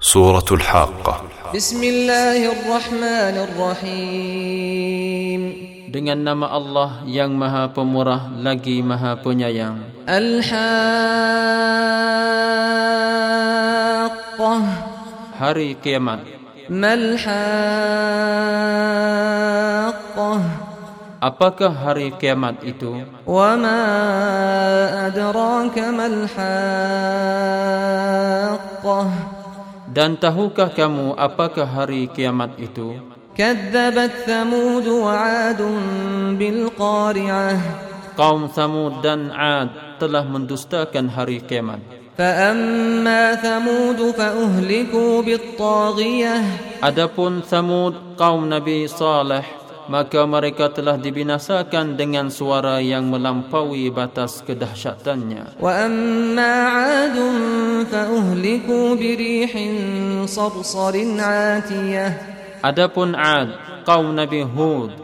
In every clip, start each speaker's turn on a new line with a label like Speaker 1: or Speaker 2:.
Speaker 1: سورة الحاقة
Speaker 2: بسم الله الرحمن الرحيم
Speaker 3: Dengan nama Allah yang maha pemurah lagi maha penyayang
Speaker 2: الحاقة
Speaker 3: Hari kiamat
Speaker 2: ما الحاقة
Speaker 3: Apakah hari kiamat itu?
Speaker 2: وما أدراك ما الحاقة
Speaker 3: Dan tahukah kamu apakah hari kiamat itu?
Speaker 2: كذبت ثمود وعاد بالقارعة
Speaker 3: Kaum Samud dan Ad telah mendustakan hari kiamat
Speaker 2: فأما ثمود فأهلكوا بالطاغية
Speaker 3: Adapun Samud kaum Nabi Saleh maka mereka telah dibinasakan dengan suara yang melampaui batas kedahsyatannya.
Speaker 2: Wa amma 'adun fa uhliku bi rihin sarsarin 'atiyah.
Speaker 3: Adapun 'ad, kaum Nabi Hud,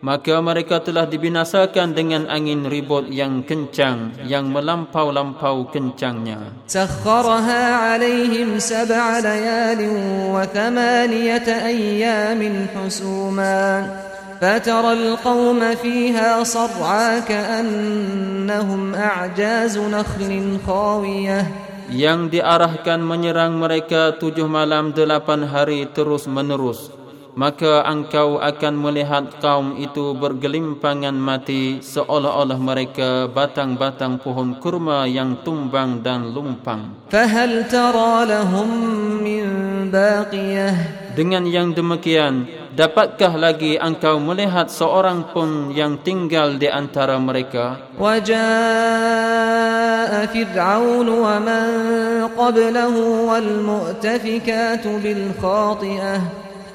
Speaker 3: maka mereka telah dibinasakan dengan angin ribut yang kencang yang melampau-lampau kencangnya.
Speaker 2: Sakharaha 'alaihim sab'a layalin wa thamaniyata ayyamin husuman. فترى القوم فيها صرعى كأنهم أعجاز نخل خاوية
Speaker 3: yang diarahkan menyerang mereka tujuh malam delapan hari terus menerus maka engkau akan melihat kaum itu bergelimpangan mati seolah-olah mereka batang-batang pohon kurma yang tumbang dan lumpang
Speaker 2: فهل ترى لهم من باقية
Speaker 3: dengan yang demikian dapatkah lagi engkau melihat seorang pun yang tinggal di antara mereka
Speaker 2: wajaa fir'aun wa man qablahu wal mu'tafikatu bil khati'ah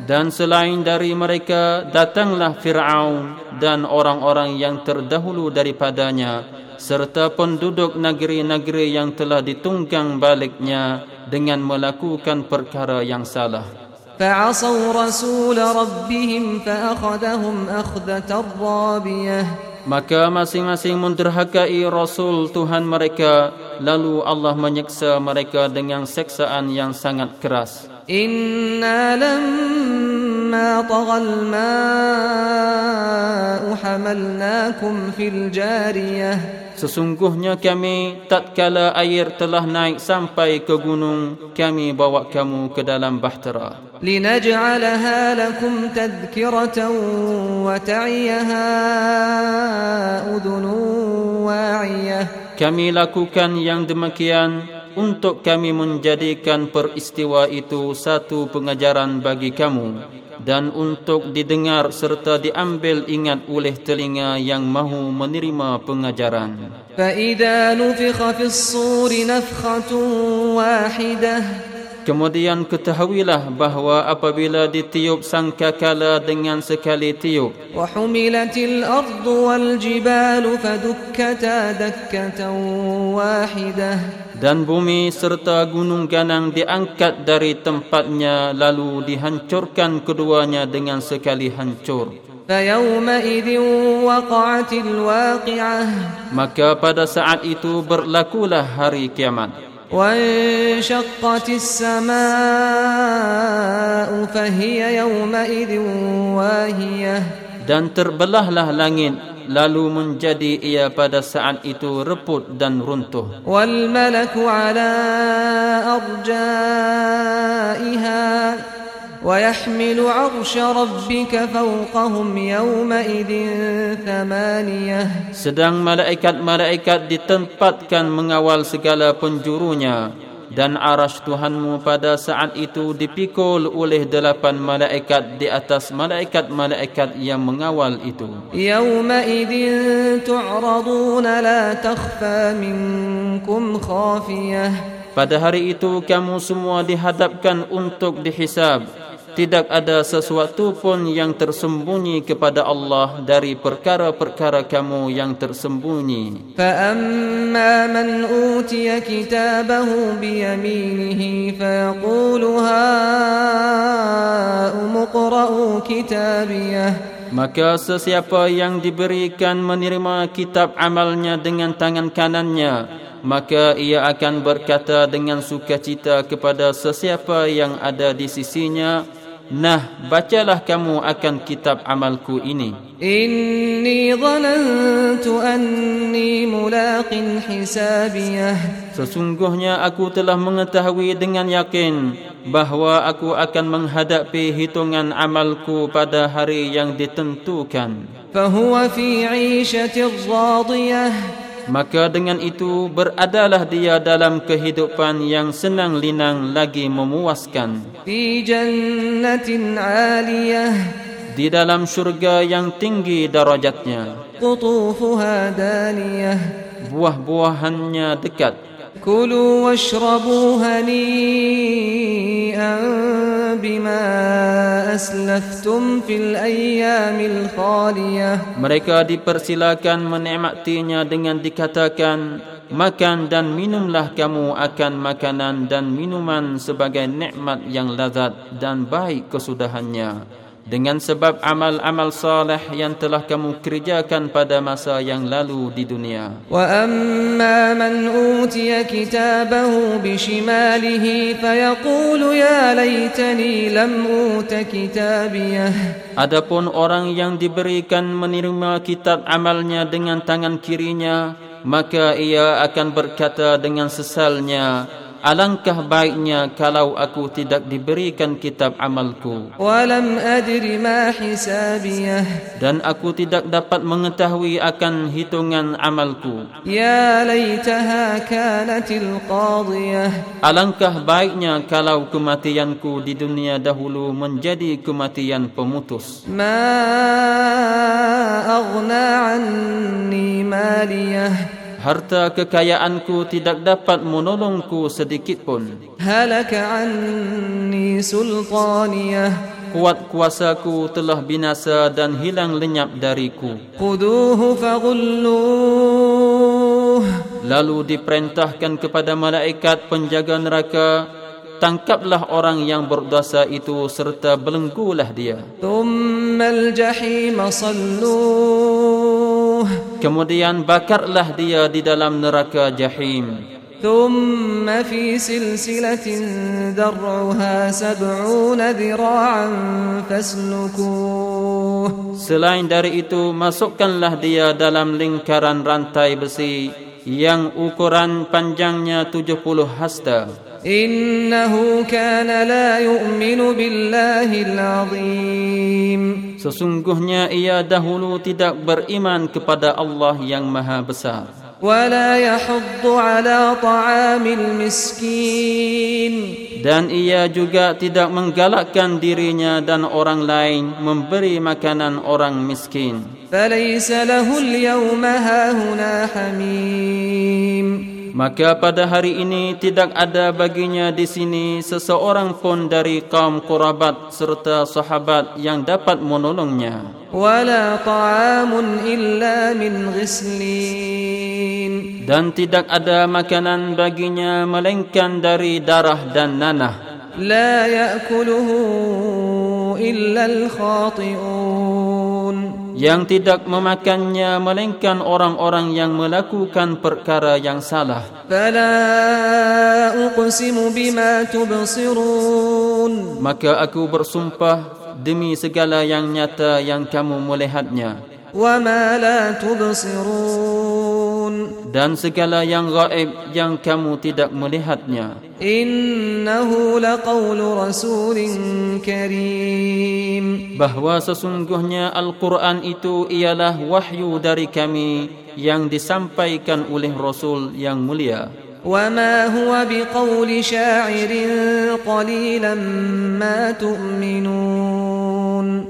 Speaker 3: dan selain dari mereka datanglah Firaun dan orang-orang yang terdahulu daripadanya serta penduduk negeri-negeri yang telah ditunggang baliknya dengan melakukan perkara yang salah.
Speaker 2: فعصوا رسول ربهم فأخذهم أخذة رابية
Speaker 3: Maka masing-masing menderhakai Rasul Tuhan mereka lalu Allah menyeksa mereka dengan seksaan yang sangat keras.
Speaker 2: إنا لما طغى الماء حملناكم في الجارية
Speaker 3: Sesungguhnya kami tatkala air telah naik sampai ke gunung kami bawa kamu ke dalam bahtera.
Speaker 2: Linaj'alaha lakum tadhkiratan wa ta'iyaha udhun wa'iyah.
Speaker 3: Kami lakukan yang demikian untuk kami menjadikan peristiwa itu satu pengajaran bagi kamu dan untuk didengar serta diambil ingat oleh telinga yang mahu menerima pengajaran.
Speaker 2: فإذا نفخ في الصور نفخة واحدة
Speaker 3: Kemudian ketahuilah bahawa apabila ditiup sangkakala dengan sekali tiup
Speaker 2: وحملت الأرض والجبال فدكتا دكة واحدة
Speaker 3: dan bumi serta gunung ganang diangkat dari tempatnya lalu dihancurkan keduanya dengan sekali hancur.
Speaker 2: فيومئذ وقعت الواقعة
Speaker 3: Maka pada saat itu berlakulah hari kiamat.
Speaker 2: وانشقت السماء فهي يومئذ واهية
Speaker 3: Dan terbelahlah langit lalu menjadi ia pada saat itu reput dan runtuh.
Speaker 2: والملك على أرجائها ويحمل عرش ربك فوقهم يومئذ ثمانية
Speaker 3: Sedang malaikat-malaikat ditempatkan mengawal segala penjurunya dan arash Tuhanmu pada saat itu dipikul oleh delapan malaikat di atas malaikat-malaikat yang mengawal itu.
Speaker 2: Yawma idin tu'raduna la takhfa minkum khafiyah.
Speaker 3: Pada hari itu kamu semua dihadapkan untuk dihisab Tidak ada sesuatu pun yang tersembunyi kepada Allah dari perkara-perkara kamu yang tersembunyi.
Speaker 2: فأما من أوتي كتابه بيمينه فيقول هاؤم اقرءوا كتابيه
Speaker 3: Maka sesiapa yang diberikan menerima kitab amalnya dengan tangan kanannya maka ia akan berkata dengan sukacita kepada sesiapa yang ada di sisinya Nah, bacalah kamu akan kitab amalku ini.
Speaker 2: Inni dhanantu anni mulaqin hisabiyah.
Speaker 3: Sesungguhnya aku telah mengetahui dengan yakin bahawa aku akan menghadapi hitungan amalku pada hari yang ditentukan.
Speaker 2: Fahuwa fi 'ishatin radiyah
Speaker 3: maka dengan itu beradalah dia dalam kehidupan yang senang linang lagi memuaskan.
Speaker 2: Fi jannatin aliyah.
Speaker 3: Di dalam syurga yang tinggi darajatnya.
Speaker 2: Qutufuha daniyah.
Speaker 3: Buah-buahannya dekat
Speaker 2: kulu washrabu hani'an bima aslaftum fil ayyamil khaliyah
Speaker 3: mereka dipersilakan menikmatinya dengan dikatakan makan dan minumlah kamu akan makanan dan minuman sebagai nikmat yang lazat dan baik kesudahannya dengan sebab amal-amal saleh yang telah kamu kerjakan pada masa yang lalu di dunia.
Speaker 2: Wa amma man utiya kitabahu bi shimalihi fayaqulu ya laitani lam uta kitabiyah.
Speaker 3: Adapun orang yang diberikan menerima kitab amalnya dengan tangan kirinya, maka ia akan berkata dengan sesalnya, Alangkah baiknya kalau aku tidak diberikan kitab amalku.
Speaker 2: Walam adri ma hisabiyah.
Speaker 3: Dan aku tidak dapat mengetahui akan hitungan amalku.
Speaker 2: Ya laitaha kanatil qadiyah.
Speaker 3: Alangkah baiknya kalau kematianku di dunia dahulu menjadi kematian pemutus.
Speaker 2: Ma aghna anni maliyah
Speaker 3: harta kekayaanku tidak dapat menolongku sedikit pun.
Speaker 2: Halaka anni sultaniyah.
Speaker 3: Kuat kuasaku telah binasa dan hilang lenyap dariku.
Speaker 2: Quduhu faghulluh.
Speaker 3: Lalu diperintahkan kepada malaikat penjaga neraka, tangkaplah orang yang berdosa itu serta belenggulah dia.
Speaker 2: Jahim salluh.
Speaker 3: Kemudian bakarlah dia di dalam neraka jahim.
Speaker 2: ثم في سلسلة درعها سبعون ذراعا فاسلكوه
Speaker 3: Selain dari itu, masukkanlah dia dalam lingkaran rantai besi yang ukuran panjangnya 70 hasta.
Speaker 2: إنه كان لا يؤمن بالله العظيم
Speaker 3: Sesungguhnya ia dahulu tidak beriman kepada Allah yang maha besar.
Speaker 2: ولا يحض على طعام المسكين
Speaker 3: dan ia juga tidak menggalakkan dirinya dan orang lain memberi makanan orang miskin.
Speaker 2: فليس له اليوم هاهنا حميم
Speaker 3: Maka pada hari ini tidak ada baginya di sini seseorang pun dari kaum kurabat serta sahabat yang dapat menolongnya.
Speaker 2: Wala ta'amun illa min ghislin.
Speaker 3: Dan tidak ada makanan baginya melainkan dari darah dan nanah.
Speaker 2: La ya'kuluhu illa al-khati'un
Speaker 3: yang tidak memakannya melainkan orang-orang yang melakukan perkara yang salah.
Speaker 2: Fala uqsimu bima tubsirun.
Speaker 3: Maka aku bersumpah demi segala yang nyata yang kamu melihatnya.
Speaker 2: Wa ma la tubsirun
Speaker 3: dan segala yang gaib yang kamu tidak melihatnya.
Speaker 2: Innahu laqawlu rasulin karim.
Speaker 3: Bahawa sesungguhnya Al-Quran itu ialah wahyu dari kami yang disampaikan oleh Rasul yang mulia.
Speaker 2: وما هو بقول شاعر قليلا ما تؤمنون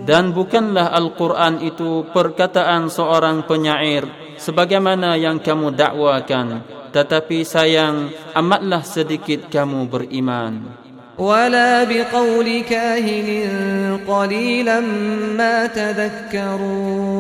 Speaker 3: dan bukanlah Al-Quran itu perkataan seorang penyair sebagaimana yang kamu dakwakan tetapi sayang amatlah sedikit kamu beriman
Speaker 2: ولا بقول كاهن قليلا ما تذكرون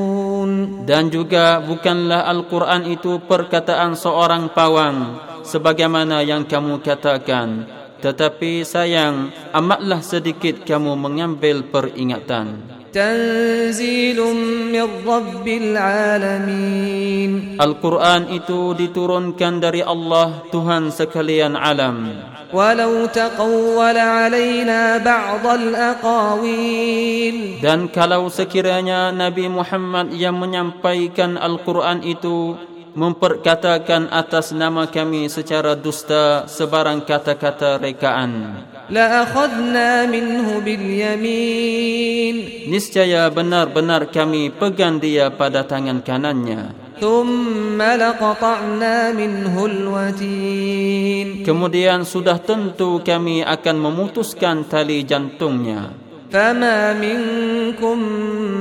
Speaker 3: dan juga bukanlah Al-Quran itu perkataan seorang pawang sebagaimana yang kamu katakan tetapi sayang amatlah sedikit kamu mengambil peringatan
Speaker 2: Min Rabbil Alamin
Speaker 3: Al-Quran itu diturunkan dari Allah Tuhan sekalian alam.
Speaker 2: Walau taqawwala alayna ba'dal aqawil
Speaker 3: Dan kalau sekiranya Nabi Muhammad yang menyampaikan Al-Quran itu memperkatakan atas nama kami secara dusta sebarang kata-kata rekaan.
Speaker 2: La akhadna minhu bil yamin
Speaker 3: Niscaya benar-benar kami pegang dia pada tangan kanannya.
Speaker 2: ثم لقطعنا منه الوتين
Speaker 3: Kemudian sudah tentu kami akan memutuskan tali jantungnya.
Speaker 2: فما منكم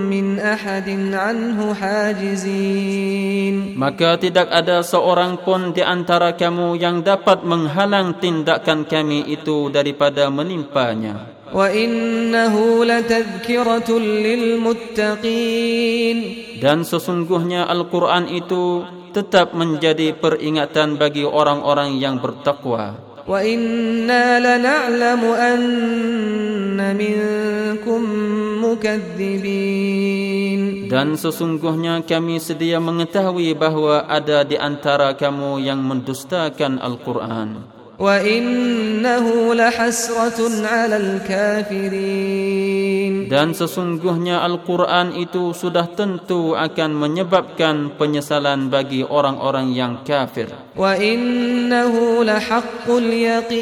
Speaker 2: من أحد عنه حاجزين
Speaker 3: Maka tidak ada seorang pun di antara kamu yang dapat menghalang tindakan kami itu daripada menimpanya.
Speaker 2: وإنه لتذكرة للمتقين
Speaker 3: Dan sesungguhnya Al-Quran itu tetap menjadi peringatan bagi orang-orang yang bertakwa.
Speaker 2: وإنا لنعلم أن منكم مكذبين
Speaker 3: Dan sesungguhnya kami sedia mengetahui bahawa ada di antara kamu yang mendustakan Al-Quran.
Speaker 2: وإنه لحسرة على الكافرين
Speaker 3: Dan sesungguhnya Al-Quran itu sudah tentu akan menyebabkan penyesalan bagi orang-orang yang kafir.
Speaker 2: وإنه لحق اليقين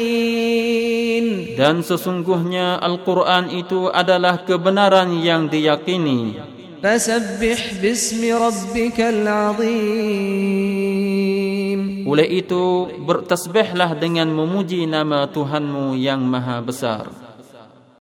Speaker 3: Dan sesungguhnya Al-Quran itu adalah kebenaran yang diyakini.
Speaker 2: فسبح باسم ربك العظيم
Speaker 3: oleh itu, bertasbihlah dengan memuji nama Tuhanmu yang maha besar.